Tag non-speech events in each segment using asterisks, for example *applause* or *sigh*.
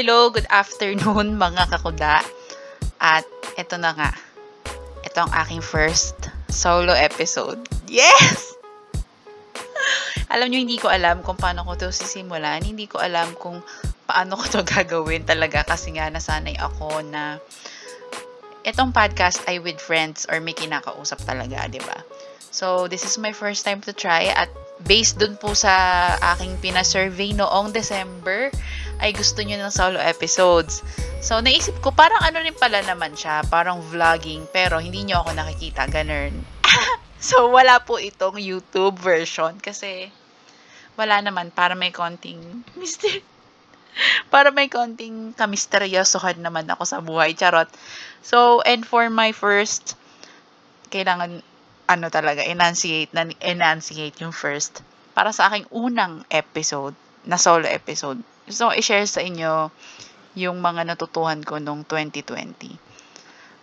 hello, good afternoon *laughs* mga kakuda. At ito na nga, ito ang aking first solo episode. Yes! *laughs* alam nyo, hindi ko alam kung paano ko to sisimulan. Hindi ko alam kung paano ko to *laughs* gagawin talaga kasi nga nasanay ako na itong podcast ay with friends or may kinakausap talaga, di ba? So, this is my first time to try at based dun po sa aking pina-survey noong December, ay gusto nyo ng solo episodes. So, naisip ko, parang ano rin pala naman siya, parang vlogging, pero hindi nyo ako nakikita, ganun. *laughs* so, wala po itong YouTube version kasi wala naman, para may konting mystery. *laughs* para may konting kamisteryosohan naman ako sa buhay, charot. So, and for my first, kailangan, ano talaga, enunciate, na enunciate yung first. Para sa aking unang episode, na solo episode, gusto ko i-share sa inyo yung mga natutuhan ko nung 2020.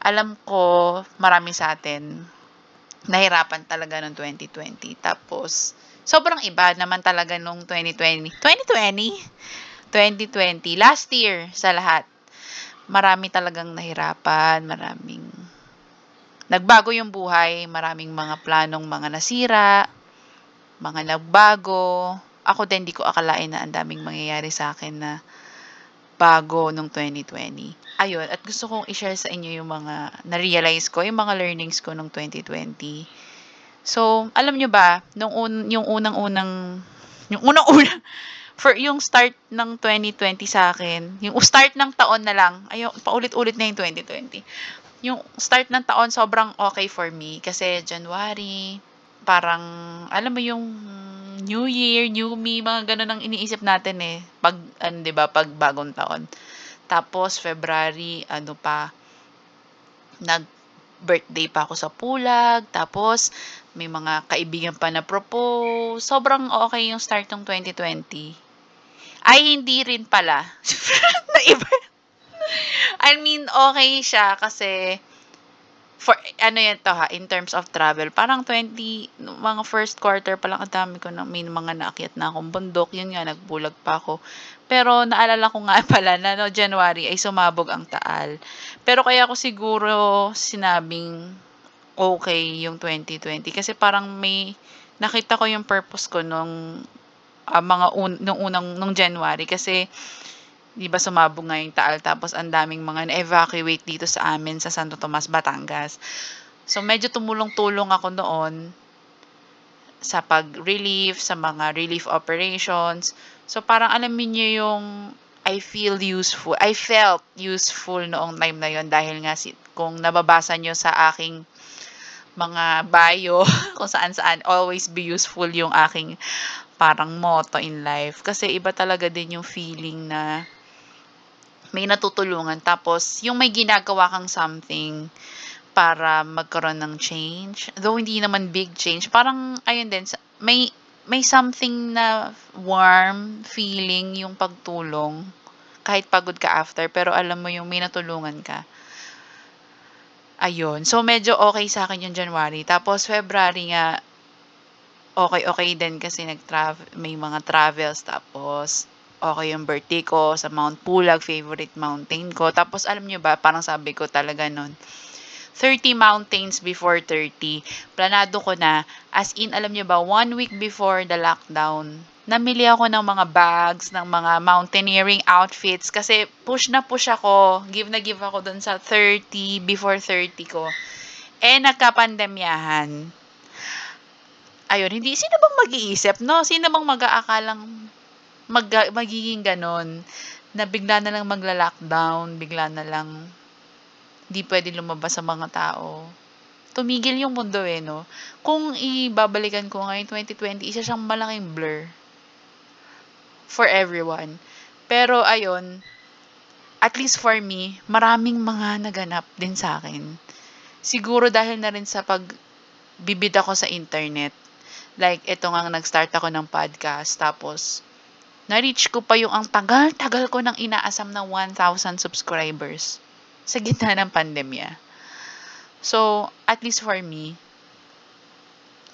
Alam ko, marami sa atin, nahirapan talaga nung 2020. Tapos, sobrang iba naman talaga nung 2020. 2020? 2020. Last year, sa lahat. Marami talagang nahirapan, maraming nagbago yung buhay, maraming mga planong mga nasira, mga nagbago, ako din di ko akalain na ang daming mangyayari sa akin na bago nung 2020. Ayun, at gusto kong i-share sa inyo yung mga na-realize ko, yung mga learnings ko nung 2020. So, alam nyo ba, nung un, yung unang-unang, yung unang-unang, *laughs* for yung start ng 2020 sa akin, yung start ng taon na lang, ayun, paulit-ulit na yung 2020. Yung start ng taon, sobrang okay for me. Kasi January, parang, alam mo yung New Year, New Me, mga ganun ang iniisip natin eh. Pag, ano, di ba, pag bagong taon. Tapos, February, ano pa, nag-birthday pa ako sa Pulag. Tapos, may mga kaibigan pa na propose. Sobrang okay yung start ng 2020. Ay, hindi rin pala. *laughs* I mean, okay siya kasi for ano yan to ha, in terms of travel, parang 20, mga first quarter pa lang, ang dami ko na, may mga naakyat na akong bundok, yun nga, nagbulag pa ako. Pero naalala ko nga *laughs* pala na no, January ay sumabog ang taal. Pero kaya ako siguro sinabing okay yung 2020 kasi parang may nakita ko yung purpose ko nung uh, mga un, nung unang nung January kasi 'di ba sumabog nga yung taal tapos ang daming mga na-evacuate dito sa amin sa Santo Tomas, Batangas. So medyo tumulong-tulong ako noon sa pag-relief, sa mga relief operations. So parang alam niyo yung I feel useful. I felt useful noong time na yon dahil nga si, kung nababasa nyo sa aking mga bio, *laughs* kung saan-saan, always be useful yung aking parang motto in life. Kasi iba talaga din yung feeling na may natutulungan. Tapos, yung may ginagawa kang something para magkaroon ng change. Though hindi naman big change. Parang, ayun din, may, may something na warm feeling yung pagtulong. Kahit pagod ka after, pero alam mo yung may natulungan ka. Ayun. So, medyo okay sa akin yung January. Tapos, February nga, okay-okay din kasi nag-travel, may mga travels. Tapos, okay yung birthday ko sa Mount Pulag, favorite mountain ko. Tapos alam nyo ba, parang sabi ko talaga nun, 30 mountains before 30. Planado ko na, as in, alam nyo ba, one week before the lockdown, namili ako ng mga bags, ng mga mountaineering outfits, kasi push na push ako, give na give ako dun sa 30, before 30 ko. Eh, nagkapandemyahan. Ayun, hindi, sino bang mag-iisip, no? Sino bang mag-aakalang mag, magiging ganon na bigla na lang magla-lockdown, bigla na lang di pwede lumabas sa mga tao. Tumigil yung mundo eh, no? Kung ibabalikan ko ngayon 2020, isa siyang malaking blur for everyone. Pero ayun, at least for me, maraming mga naganap din sa akin. Siguro dahil na rin sa pag bibid ako sa internet. Like, ito nga nag-start ako ng podcast. Tapos, na-reach ko pa yung ang tagal-tagal ko nang inaasam na 1,000 subscribers sa gitna ng pandemya. So, at least for me,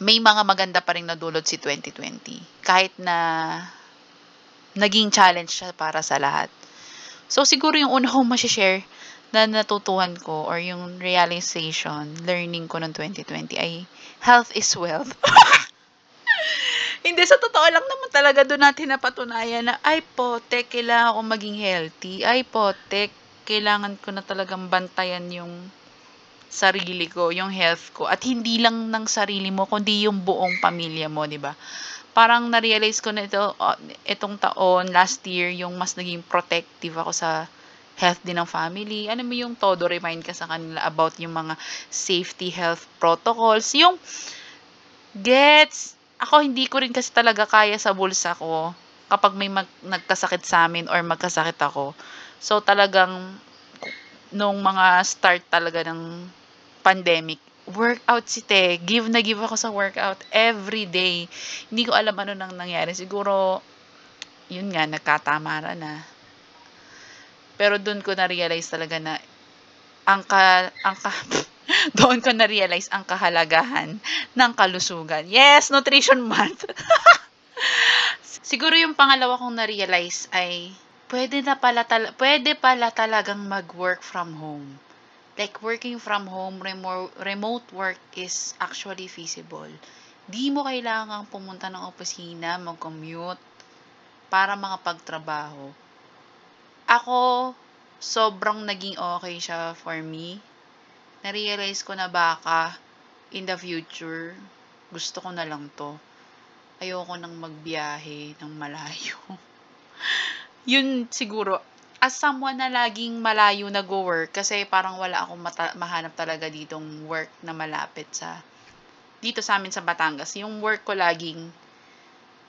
may mga maganda pa rin nadulot si 2020. Kahit na naging challenge siya para sa lahat. So, siguro yung una kong share na natutuhan ko or yung realization, learning ko ng 2020 ay health is wealth. *laughs* Hindi, sa totoo lang naman talaga doon natin napatunayan na, ay potek, kailangan ko maging healthy. Ay potek, kailangan ko na talagang bantayan yung sarili ko, yung health ko. At hindi lang ng sarili mo, kundi yung buong pamilya mo, di ba? Parang na-realize ko na ito, itong taon, last year, yung mas naging protective ako sa health din ng family. Ano mo yung todo remind ka sa kanila about yung mga safety health protocols. Yung gets, ako hindi ko rin kasi talaga kaya sa bulsa ko kapag may mag, nagkasakit sa amin or magkasakit ako. So talagang nung mga start talaga ng pandemic, workout si Te. Give na give ako sa workout every day. Hindi ko alam ano nang nangyari. Siguro, yun nga, nagkatamara na. Pero doon ko na-realize talaga na ang ka, ang ka, *laughs* *laughs* doon ko na-realize ang kahalagahan ng kalusugan. Yes, nutrition month. *laughs* Siguro yung pangalawa kong na-realize ay pwede na pala tal- pwede pala talagang mag-work from home. Like working from home, remote, remote work is actually feasible. Di mo kailangang pumunta ng opisina, mag-commute para makapagtrabaho. Ako, sobrang naging okay siya for me na-realize ko na baka in the future, gusto ko na lang to. Ayoko nang magbiyahe ng malayo. *laughs* Yun siguro, as someone na laging malayo nag-work, kasi parang wala akong mata- mahanap talaga ditong work na malapit sa, dito sa amin sa Batangas. Yung work ko laging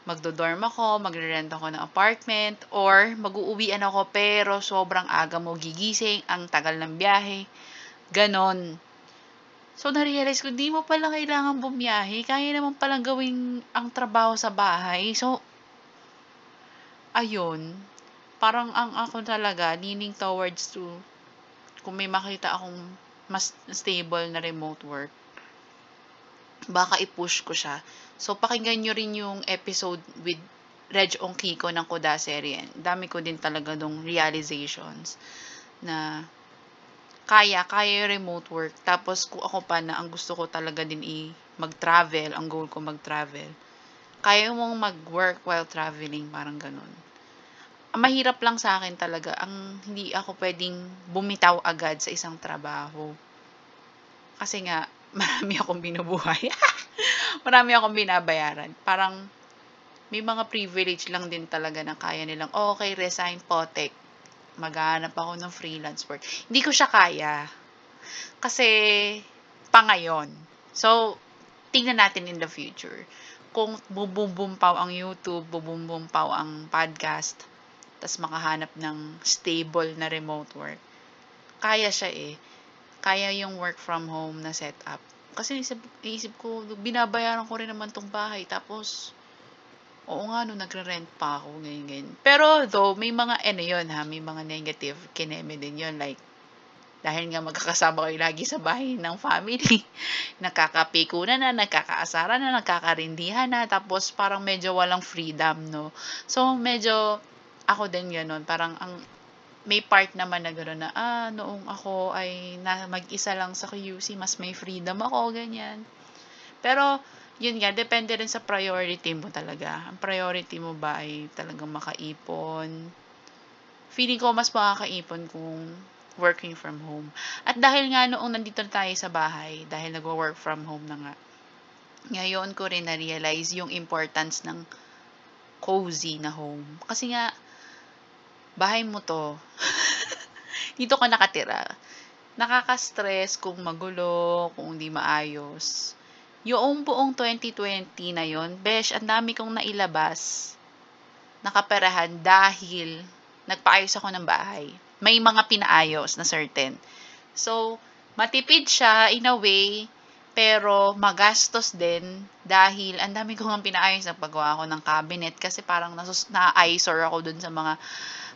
magdodorm ako, magre-rent ako ng apartment, or mag-uuwian ako pero sobrang aga mo gigising, ang tagal ng biyahe Ganon. So, na-realize ko, di mo pala kailangan bumiyahe. Kaya naman palang gawing ang trabaho sa bahay. So, ayun. Parang ang ako talaga, leaning towards to, kung may makita akong mas stable na remote work, baka i-push ko siya. So, pakinggan nyo rin yung episode with Reg Kiko ng Kuda Serien. Dami ko din talaga dong realizations na kaya, kaya yung remote work. Tapos, kung ako pa na ang gusto ko talaga din i mag-travel, ang goal ko mag-travel, kaya mong mag-work while traveling, parang ganun. Mahirap lang sa akin talaga, ang hindi ako pwedeng bumitaw agad sa isang trabaho. Kasi nga, *laughs* marami akong binubuhay. *laughs* marami akong binabayaran. Parang, may mga privilege lang din talaga na kaya nilang, oh, okay, resign po, take maghahanap ako ng freelance work. Hindi ko siya kaya. Kasi, pa ngayon. So, tingnan natin in the future. Kung bubumbumpaw ang YouTube, bubumbumpaw ang podcast, tas makahanap ng stable na remote work, kaya siya eh. Kaya yung work from home na setup. Kasi isip, isip ko, binabayaran ko rin naman tong bahay. Tapos, Oo nga, no, nagre-rent pa ako, ganyan, ganyan. Pero, though, may mga, ano yun, ha, may mga negative kineme din yun, like, dahil nga magkakasama kayo lagi sa bahay ng family, *laughs* nakakapikunan na, nagkakaasara na, nagkakarindihan na, tapos parang medyo walang freedom, no? So, medyo, ako din gano'n, parang ang, may part naman na gano'n na, ah, noong ako ay na, mag-isa lang sa QC, mas may freedom ako, ganyan. Pero, yun nga, depende rin sa priority mo talaga. Ang priority mo ba ay talagang makaipon? Feeling ko mas makakaipon kung working from home. At dahil nga noong nandito na tayo sa bahay, dahil nagwo-work from home na nga, ngayon ko rin na-realize yung importance ng cozy na home. Kasi nga, bahay mo to. *laughs* dito ka nakatira. Nakaka-stress kung magulo, kung hindi maayos yung buong 2020 na yon, besh, ang dami kong nailabas, nakaperahan dahil nagpaayos ako ng bahay. May mga pinaayos na certain. So, matipid siya in a way, pero magastos din dahil ang dami kong pinaayos. Nagpagawa ako ng cabinet kasi parang nasus na-eyesore ako dun sa mga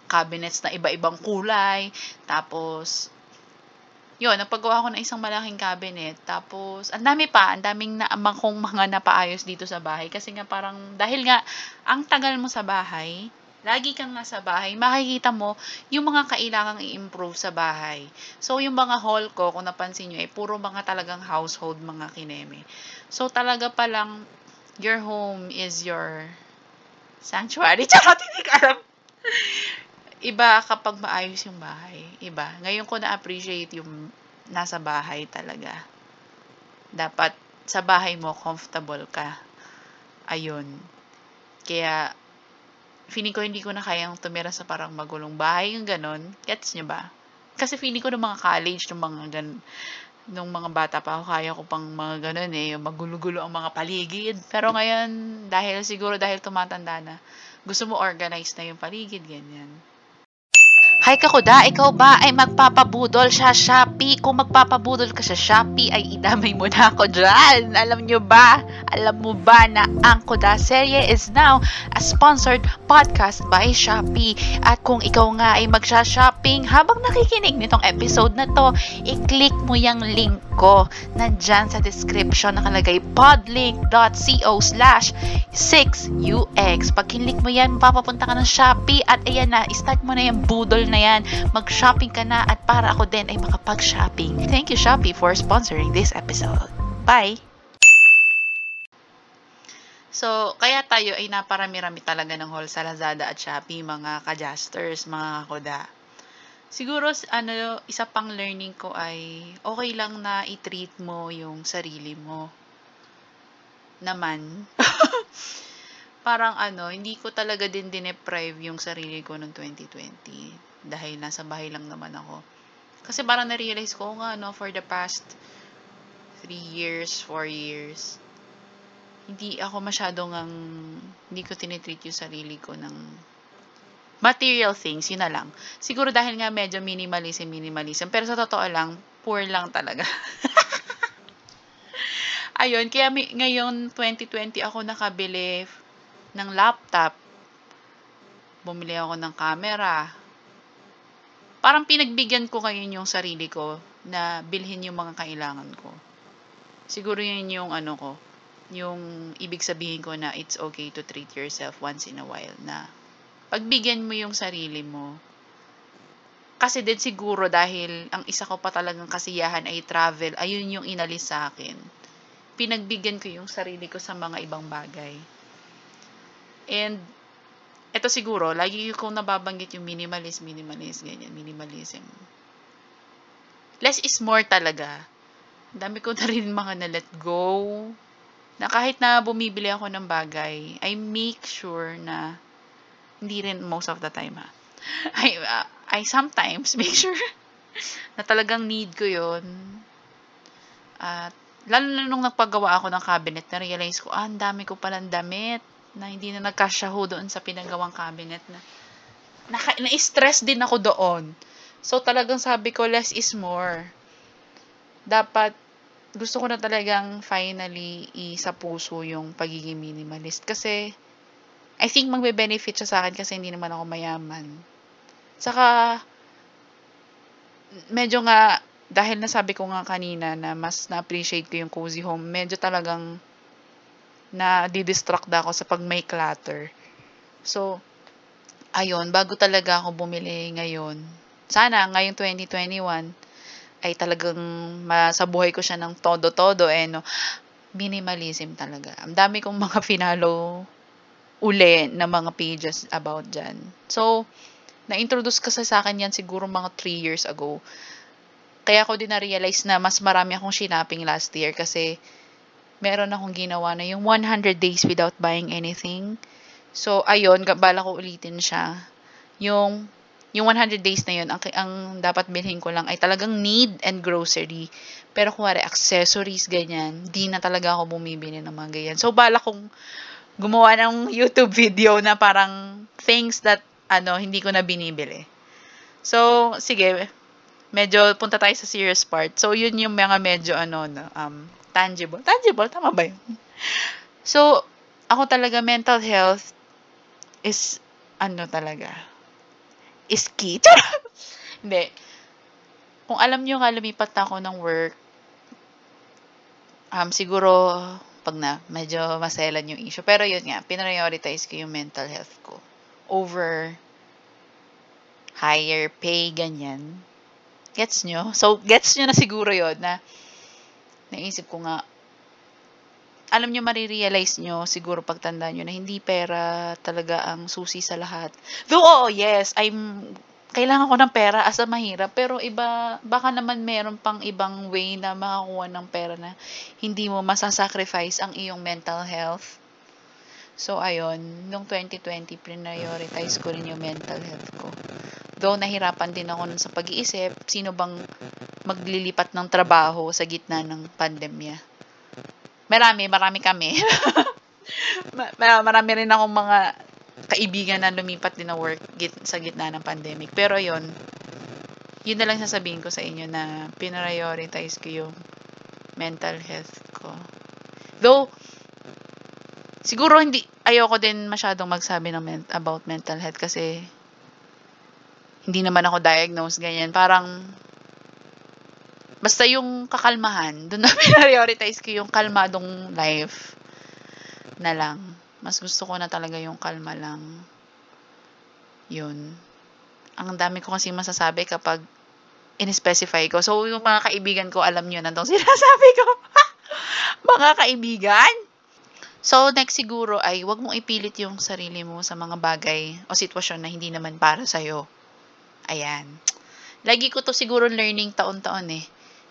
cabinets na iba-ibang kulay. Tapos, yun, napagawa ko ng isang malaking cabinet. Tapos, ang dami pa, ang daming naamang kong mga napaayos dito sa bahay. Kasi nga parang, dahil nga, ang tagal mo sa bahay, lagi kang nasa bahay, makikita mo yung mga kailangang i-improve sa bahay. So, yung mga haul ko, kung napansin nyo, eh, puro mga talagang household mga kineme. So, talaga palang, your home is your sanctuary. *laughs* Charot, hindi ka alam. Iba kapag maayos yung bahay. Iba. Ngayon ko na-appreciate yung nasa bahay talaga. Dapat sa bahay mo, comfortable ka. Ayun. Kaya, feeling ko hindi ko na kayang tumira sa parang magulong bahay, yung ganon. Gets nyo ba? Kasi feeling ko ng mga college, ng mga gan nung mga bata pa ako, kaya ko pang mga ganun eh, magulo-gulo ang mga paligid. Pero ngayon, dahil siguro dahil tumatanda na, gusto mo organize na yung paligid, ganyan. Hay kakuda, ikaw ba ay magpapabudol sa Shopee? Kung magpapabudol ka sa Shopee, ay idamay mo na ako dyan. Alam nyo ba? Alam mo ba na ang Kuda Serye is now a sponsored podcast by Shopee. At kung ikaw nga ay magsha-shopping habang nakikinig nitong episode na to, i-click mo yung link ko. Nandyan sa description nakalagay podlink.co slash 6ux. Pag kinlik mo yan, papapunta ka ng Shopee at ayan na, start mo na yung budol na yan. Mag-shopping ka na at para ako din ay makapag-shopping. Thank you Shopee for sponsoring this episode. Bye! So, kaya tayo ay naparami-rami talaga ng haul sa Lazada at Shopee, mga ka-justers, mga kuda. Siguro, ano, isa pang learning ko ay okay lang na i-treat mo yung sarili mo. Naman. *laughs* Parang ano, hindi ko talaga din dineprive yung sarili ko noong 2020 dahil nasa bahay lang naman ako. Kasi parang na-realize ko nga, no, for the past 3 years, 4 years, hindi ako masyadong ang, hindi ko tinitreat yung sarili ko ng material things, yun na lang. Siguro dahil nga medyo minimalism, minimalism. Pero sa totoo lang, poor lang talaga. *laughs* Ayun, kaya may, ngayon 2020 ako nakabili ng laptop. Bumili ako ng camera parang pinagbigyan ko ngayon yung sarili ko na bilhin yung mga kailangan ko. Siguro yun yung ano ko, yung ibig sabihin ko na it's okay to treat yourself once in a while na pagbigyan mo yung sarili mo. Kasi din siguro dahil ang isa ko pa talagang kasiyahan ay travel, ayun yung inalis sa akin. Pinagbigyan ko yung sarili ko sa mga ibang bagay. And ito siguro, lagi kong nababanggit yung minimalist, minimalist, ganyan, minimalism. Less is more talaga. Dami ko na rin mga na-let go. Na kahit na bumibili ako ng bagay, I make sure na hindi rin most of the time ha. *laughs* I, uh, I sometimes make *laughs* sure na talagang need ko yon At lalo na nung nagpagawa ako ng cabinet, na-realize ko, ah, ang dami ko palang damit na hindi na nagkasyaho doon sa pinagawang cabinet na naka, na-stress din ako doon. So, talagang sabi ko, less is more. Dapat, gusto ko na talagang finally isa puso yung pagiging minimalist. Kasi, I think magbe-benefit siya sa akin kasi hindi naman ako mayaman. Saka, medyo nga, dahil nasabi ko nga kanina na mas na-appreciate ko yung cozy home, medyo talagang na didistract ako sa pag may clutter. So, ayun, bago talaga ako bumili ngayon, sana ngayong 2021, ay talagang masabuhay ko siya ng todo-todo eh, no? Minimalism talaga. Ang dami kong mga finalo uli na mga pages about dyan. So, na-introduce kasi sa akin yan siguro mga 3 years ago. Kaya ako din na-realize na mas marami akong shinaping last year kasi meron akong ginawa na yung 100 days without buying anything. So, ayun, bala ko ulitin siya. Yung, yung 100 days na yun, ang, ang dapat bilhin ko lang ay talagang need and grocery. Pero kung wari, accessories, ganyan, di na talaga ako bumibili ng mga ganyan. So, bala kong gumawa ng *laughs* YouTube video na parang things that, ano, hindi ko na binibili. So, sige, medyo punta tayo sa serious part. So, yun yung mga medyo, ano, no, um, tangible. Tangible, tama ba yun? So, ako talaga, mental health is, ano talaga, is key. *laughs* Hindi. Kung alam nyo nga, lumipat ako ng work, um, siguro, pag na, medyo maselan yung issue. Pero yun nga, pinrioritize ko yung mental health ko. over higher pay, ganyan. Gets nyo? So, gets nyo na siguro yon na naisip ko nga, alam nyo, marirealize nyo, siguro pagtanda nyo, na hindi pera talaga ang susi sa lahat. Though, oo, yes, I'm, kailangan ko ng pera asa mahirap, pero iba, baka naman meron pang ibang way na makakuha ng pera na hindi mo masasacrifice ang iyong mental health. So, ayun, nung 2020, prioritize ko rin yung mental health ko. Though, nahirapan din ako sa pag-iisip, sino bang maglilipat ng trabaho sa gitna ng pandemya. Marami, marami kami. *laughs* marami rin akong mga kaibigan na lumipat din na work git sa gitna ng pandemic. Pero yon yun na lang sasabihin ko sa inyo na pinrioritize ko yung mental health ko. Though, siguro hindi, ayoko din masyadong magsabi ng men- about mental health kasi hindi naman ako diagnosed ganyan. Parang Basta yung kakalmahan, doon na *laughs* prioritize ko yung kalmadong life na lang. Mas gusto ko na talaga yung kalma lang. Yun. Ang dami ko kasi masasabi kapag in-specify ko. So, yung mga kaibigan ko, alam nyo na itong *laughs* sinasabi ko. mga kaibigan! So, next siguro ay wag mong ipilit yung sarili mo sa mga bagay o sitwasyon na hindi naman para sa'yo. Ayan. Lagi ko to siguro learning taon-taon eh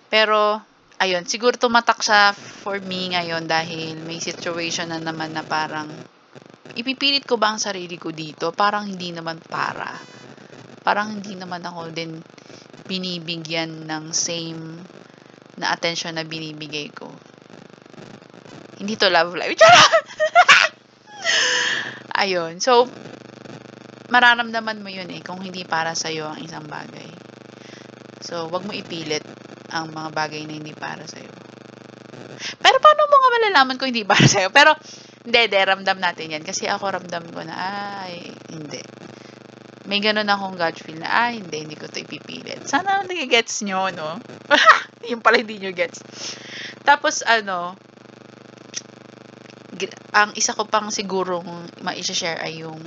pero, ayun, siguro tumatak siya for me ngayon dahil may situation na naman na parang ipipilit ko ba ang sarili ko dito? Parang hindi naman para. Parang hindi naman ako din binibigyan ng same na attention na binibigay ko. Hindi to love life. *laughs* Ayun. So, mararamdaman mo yun eh kung hindi para sa'yo ang isang bagay. So, wag mo ipilit ang mga bagay na hindi para sa'yo. Pero paano mo nga malalaman kung hindi para *laughs* sa'yo? Pero, hindi, hindi, ramdam natin yan. Kasi ako ramdam ko na, ay, hindi. May ganun akong gut feel na, ay, hindi, hindi ko to ipipilit. Sana nagigets nyo, no? *laughs* yung pala hindi nyo gets. Tapos, ano, ang isa ko pang sigurong ma-share ay yung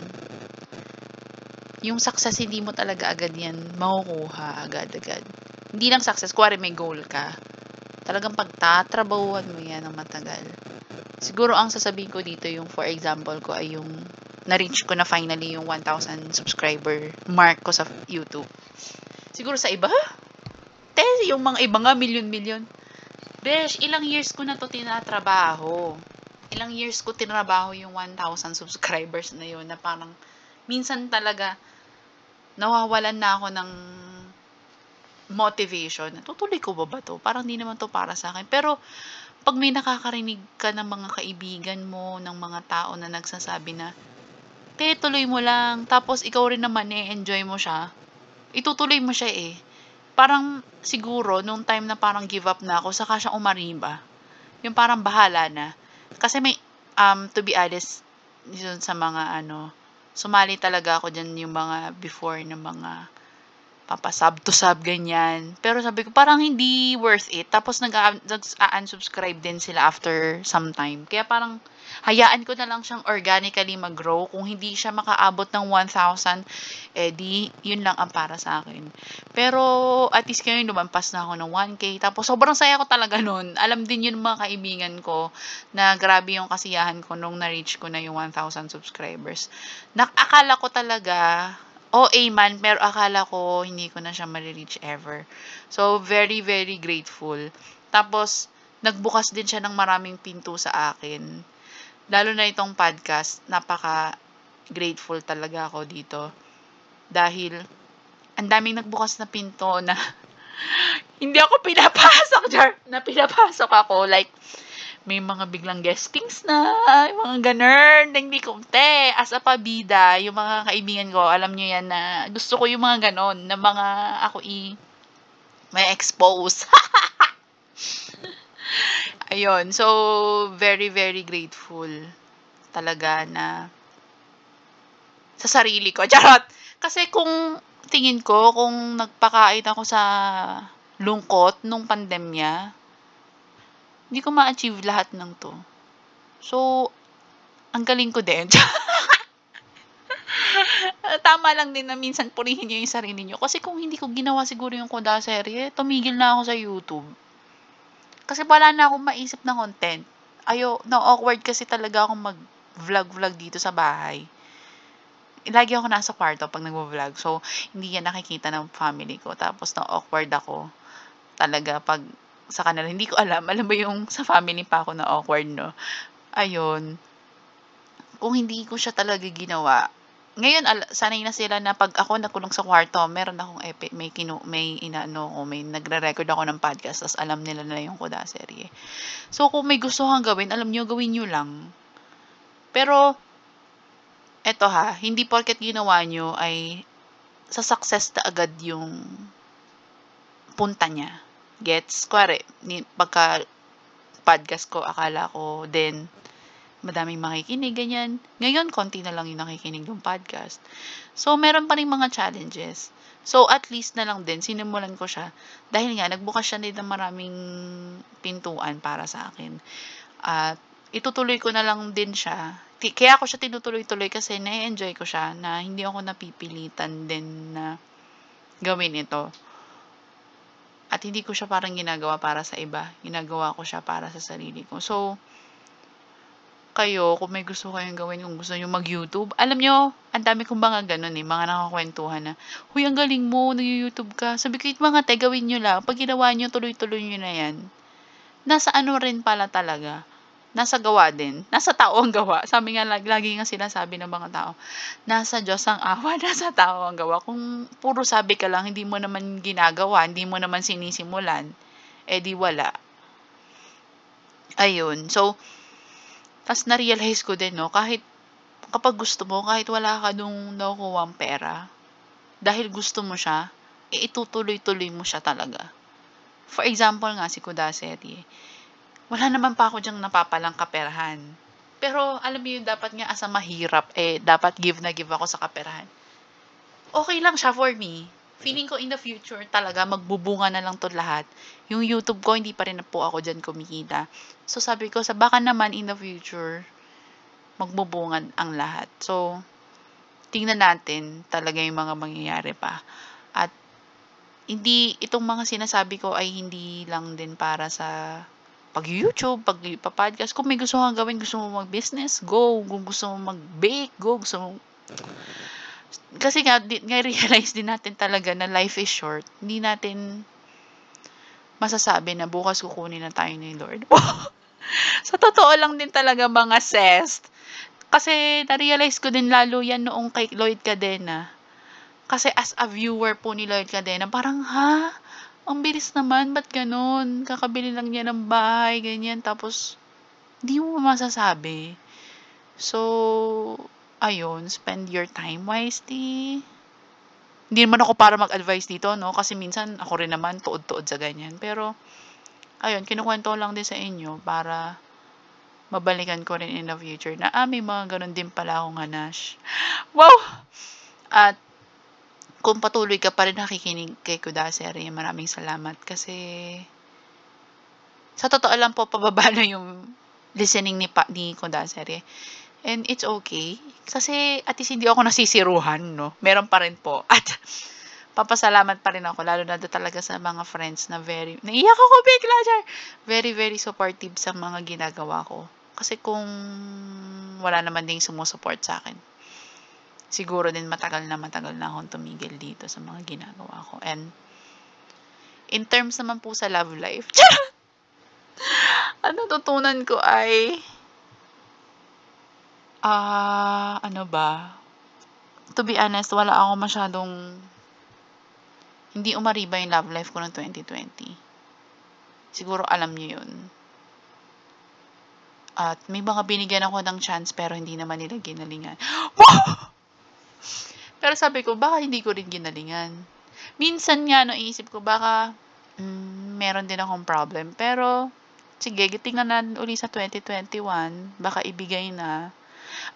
yung success hindi mo talaga agad yan makukuha agad-agad. Hindi lang success, kuwari may goal ka. Talagang pagtatrabahuan mo yan ng matagal. Siguro ang sasabihin ko dito yung for example ko ay yung na-reach ko na finally yung 1,000 subscriber mark ko sa YouTube. Siguro sa iba, te, yung mga iba nga, million-million. Besh, ilang years ko na to tinatrabaho. Ilang years ko tinatrabaho yung 1,000 subscribers na yun na parang minsan talaga nawawalan na ako ng motivation. Tutuloy ko ba ba to? Parang hindi naman to para sa akin. Pero, pag may nakakarinig ka ng mga kaibigan mo, ng mga tao na nagsasabi na, te, tuloy mo lang, tapos ikaw rin naman eh, enjoy mo siya, itutuloy mo siya eh. Parang, siguro, nung time na parang give up na ako, saka siya umariba. Yung parang bahala na. Kasi may, um, to be honest, yun sa mga ano, sumali talaga ako dyan yung mga before ng mga papasub to sub, ganyan. Pero sabi ko, parang hindi worth it. Tapos nag-unsubscribe din sila after some time. Kaya parang, hayaan ko na lang siyang organically mag-grow. Kung hindi siya makaabot ng 1,000, eh di, yun lang ang para sa akin. Pero, at least ngayon, lumampas na ako ng 1K. Tapos, sobrang saya ko talaga nun. Alam din yun mga kaibigan ko, na grabe yung kasiyahan ko nung na-reach ko na yung 1,000 subscribers. Nakakala ko talaga, OA man, pero akala ko hindi ko na siya ma-reach ever. So, very, very grateful. Tapos, nagbukas din siya ng maraming pinto sa akin. Lalo na itong podcast, napaka grateful talaga ako dito. Dahil, ang daming nagbukas na pinto na *laughs* hindi ako pinapasok, Jar. Na pinapasok ako. Like, may mga biglang guestings na, mga ganun, hindi ko, te, as a pabida, yung mga kaibigan ko, alam nyo yan na gusto ko yung mga ganon, na mga ako i, may expose. *laughs* Ayun, so, very, very grateful talaga na sa sarili ko. *laughs* Charot! Kasi kung tingin ko, kung nagpakain ako sa lungkot nung pandemya, hindi ko ma-achieve lahat ng to. So, ang galing ko din. *laughs* tama lang din na minsan purihin niyo yung sarili niyo. Kasi kung hindi ko ginawa siguro yung Koda serye, tumigil na ako sa YouTube. Kasi wala na akong maisip na content. Ayo, na awkward kasi talaga akong mag-vlog-vlog dito sa bahay. Lagi ako nasa kwarto pag nag-vlog. So, hindi yan nakikita ng family ko. Tapos, na awkward ako. Talaga, pag sa kanila, hindi ko alam. Alam ba yung sa family pa ako na awkward, no? Ayun. Kung hindi ko siya talaga ginawa, ngayon al- sanay na sila na pag ako nakulong sa kwarto, meron akong epi, may kinu, may inaano ko, may nagre-record ako ng podcast, tapos alam nila na yung kuda serye. So kung may gusto kang gawin, alam niyo gawin niyo lang. Pero eto ha, hindi porket ginawa niyo ay sa success na agad yung punta niya. Gets? Kuwari, pagka podcast ko, akala ko then madaming makikinig, ganyan. Ngayon, konti na lang yung nakikinig ng podcast. So, meron pa rin mga challenges. So, at least na lang din, sinimulan ko siya. Dahil nga, nagbukas siya din ng maraming pintuan para sa akin. At, itutuloy ko na lang din siya. Kaya ako siya tinutuloy-tuloy kasi na-enjoy ko siya na hindi ako napipilitan din na gawin ito. At hindi ko siya parang ginagawa para sa iba. Ginagawa ko siya para sa sarili ko. So, kayo, kung may gusto kayong gawin, kung gusto nyo mag-YouTube, alam nyo, ang dami kong mga ganun eh, mga nakakwentuhan na, huy, ang galing mo, nag-YouTube ka. Sabi ko, mga te, gawin nyo lang. Pag ginawa nyo, tuloy-tuloy nyo na yan. Nasa ano rin pala talaga. Nasa gawa din. Nasa tao ang gawa. Sabi nga, lagi, lagi nga sinasabi ng mga tao, nasa Diyos ang awa, *laughs* nasa tao ang gawa. Kung puro sabi ka lang, hindi mo naman ginagawa, hindi mo naman sinisimulan, eh di wala. Ayun. So, tapos na-realize ko din, no, kahit kapag gusto mo, kahit wala ka nung nakukuha pera, dahil gusto mo siya, e itutuloy-tuloy mo siya talaga. For example nga, si Kudaseti, wala naman pa ako diyang napapalang kaperahan. Pero, alam mo yun, dapat nga asa mahirap, eh, dapat give na give ako sa kaperahan. Okay lang siya for me feeling ko in the future talaga magbubunga na lang to lahat. Yung YouTube ko, hindi pa rin na po ako dyan kumikita. So, sabi ko, sa baka naman in the future, magbubunga ang lahat. So, tingnan natin talaga yung mga mangyayari pa. At, hindi, itong mga sinasabi ko ay hindi lang din para sa pag-YouTube, pag-podcast. Kung may gusto kang gawin, gusto mo mag-business, go. Kung gusto mo mag-bake, go. Gusto mo kasi nga, di, nga realize din natin talaga na life is short. Hindi natin masasabi na bukas kukunin na tayo ni Lord. *laughs* sa totoo lang din talaga mga ses. Kasi na-realize ko din lalo yan noong kay Lloyd Cadena. Kasi as a viewer po ni Lloyd Cadena, parang ha? Ang bilis naman, ba't ganun? Kakabili lang niya ng bahay, ganyan. Tapos, hindi mo masasabi. So, ayun, spend your time wisely. Hindi naman ako para mag-advise dito, no? Kasi minsan ako rin naman tuod-tuod sa ganyan. Pero, ayun, kinukwento lang din sa inyo para mabalikan ko rin in the future na, ah, may mga ganun din pala akong hanash. Wow! At, kung patuloy ka pa rin nakikinig kay Kudaseri, maraming salamat kasi sa totoo lang po, pababa *laughs* na yung listening ni, pa, ni Kudaseri. And it's okay. Kasi at least hindi ako nasisiruhan, no? Meron pa rin po. At *laughs* papasalamat pa rin ako, lalo na talaga sa mga friends na very, naiyak ako bigla siya. Very, very supportive sa mga ginagawa ko. Kasi kung wala naman ding sumusuport sa akin, siguro din matagal na matagal na akong tumigil dito sa mga ginagawa ko. And in terms naman po sa love life, *laughs* ano tutunan ko ay Ah, ano ba? To be honest, wala ako masyadong hindi umariba yung love life ko ng 2020. Siguro alam niyo yun. At may mga binigyan ako ng chance pero hindi naman nila ginalingan. *gasps* pero sabi ko, baka hindi ko rin ginalingan. Minsan nga, no, isip ko, baka mm, meron din akong problem. Pero, sige, tingnan na uli sa 2021. Baka ibigay na.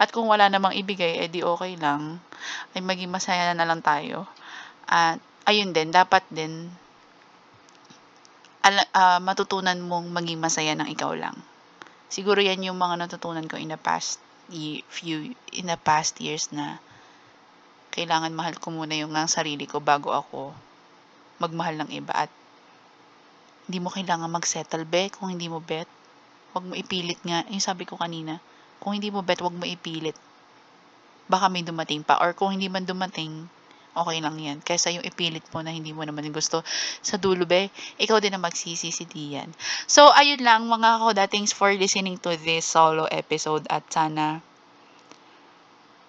At kung wala namang ibigay, edi okay lang. Ay maging masaya na, lang tayo. At ayun din, dapat din ala, uh, matutunan mong maging masaya ng ikaw lang. Siguro yan yung mga natutunan ko in the past few in the past years na kailangan mahal ko muna yung ng sarili ko bago ako magmahal ng iba at hindi mo kailangan mag-settle be kung hindi mo bet. Huwag mo ipilit nga. Yung sabi ko kanina, kung hindi mo bet, huwag mo ipilit. Baka may dumating pa. Or kung hindi man dumating, okay lang yan. Kaysa yung ipilit mo na hindi mo naman gusto sa dulo be, ikaw din ang magsisisi diyan. So, ayun lang mga koda. Thanks for listening to this solo episode at sana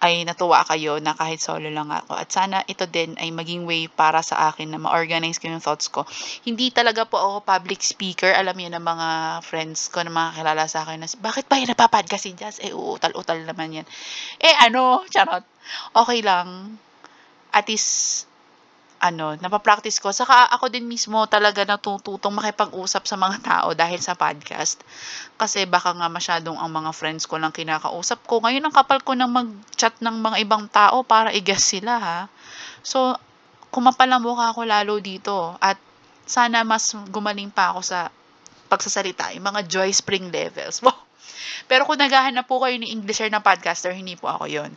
ay natuwa kayo na kahit solo lang ako. At sana ito din ay maging way para sa akin na ma-organize ko yung thoughts ko. Hindi talaga po ako public speaker. Alam niyo ng mga friends ko na mga kilala sa akin na, bakit ba yung napapodcast si Jazz? Eh, uutal-utal naman yan. Eh, ano, charot. Okay lang. At least, ano, napapractice ko. Saka ako din mismo talaga natututong makipag-usap sa mga tao dahil sa podcast. Kasi baka nga masyadong ang mga friends ko lang kinakausap ko. Ngayon ang kapal ko nang mag-chat ng mga ibang tao para i-guess sila ha. So, kumapal ang mukha ako lalo dito. At sana mas gumaling pa ako sa pagsasalita. Yung mga Joy Spring levels. *laughs* Pero kung naghahanap po kayo ni Englisher na podcaster, hindi po ako yon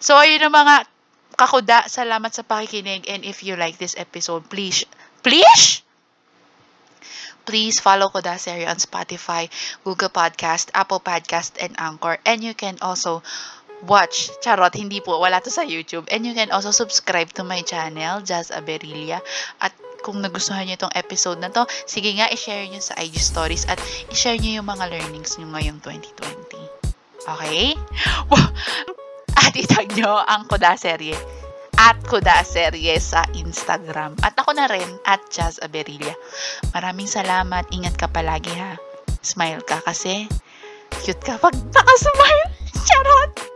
So, ayun ang mga kakuda, salamat sa pakikinig. And if you like this episode, please, please, please follow Kuda Serie on Spotify, Google Podcast, Apple Podcast, and Anchor. And you can also watch, charot, hindi po, wala to sa YouTube. And you can also subscribe to my channel, Jazz Aberilia. At kung nagustuhan niyo itong episode na to, sige nga, i-share niyo sa IG stories at i-share niyo yung mga learnings niyo ngayong 2020. Okay? *laughs* At itag nyo ang Kuda Serye at Kuda Serye sa Instagram. At ako na rin at Jazz Aberilla. Maraming salamat. Ingat ka palagi ha. Smile ka kasi cute ka pag nakasmile. *laughs*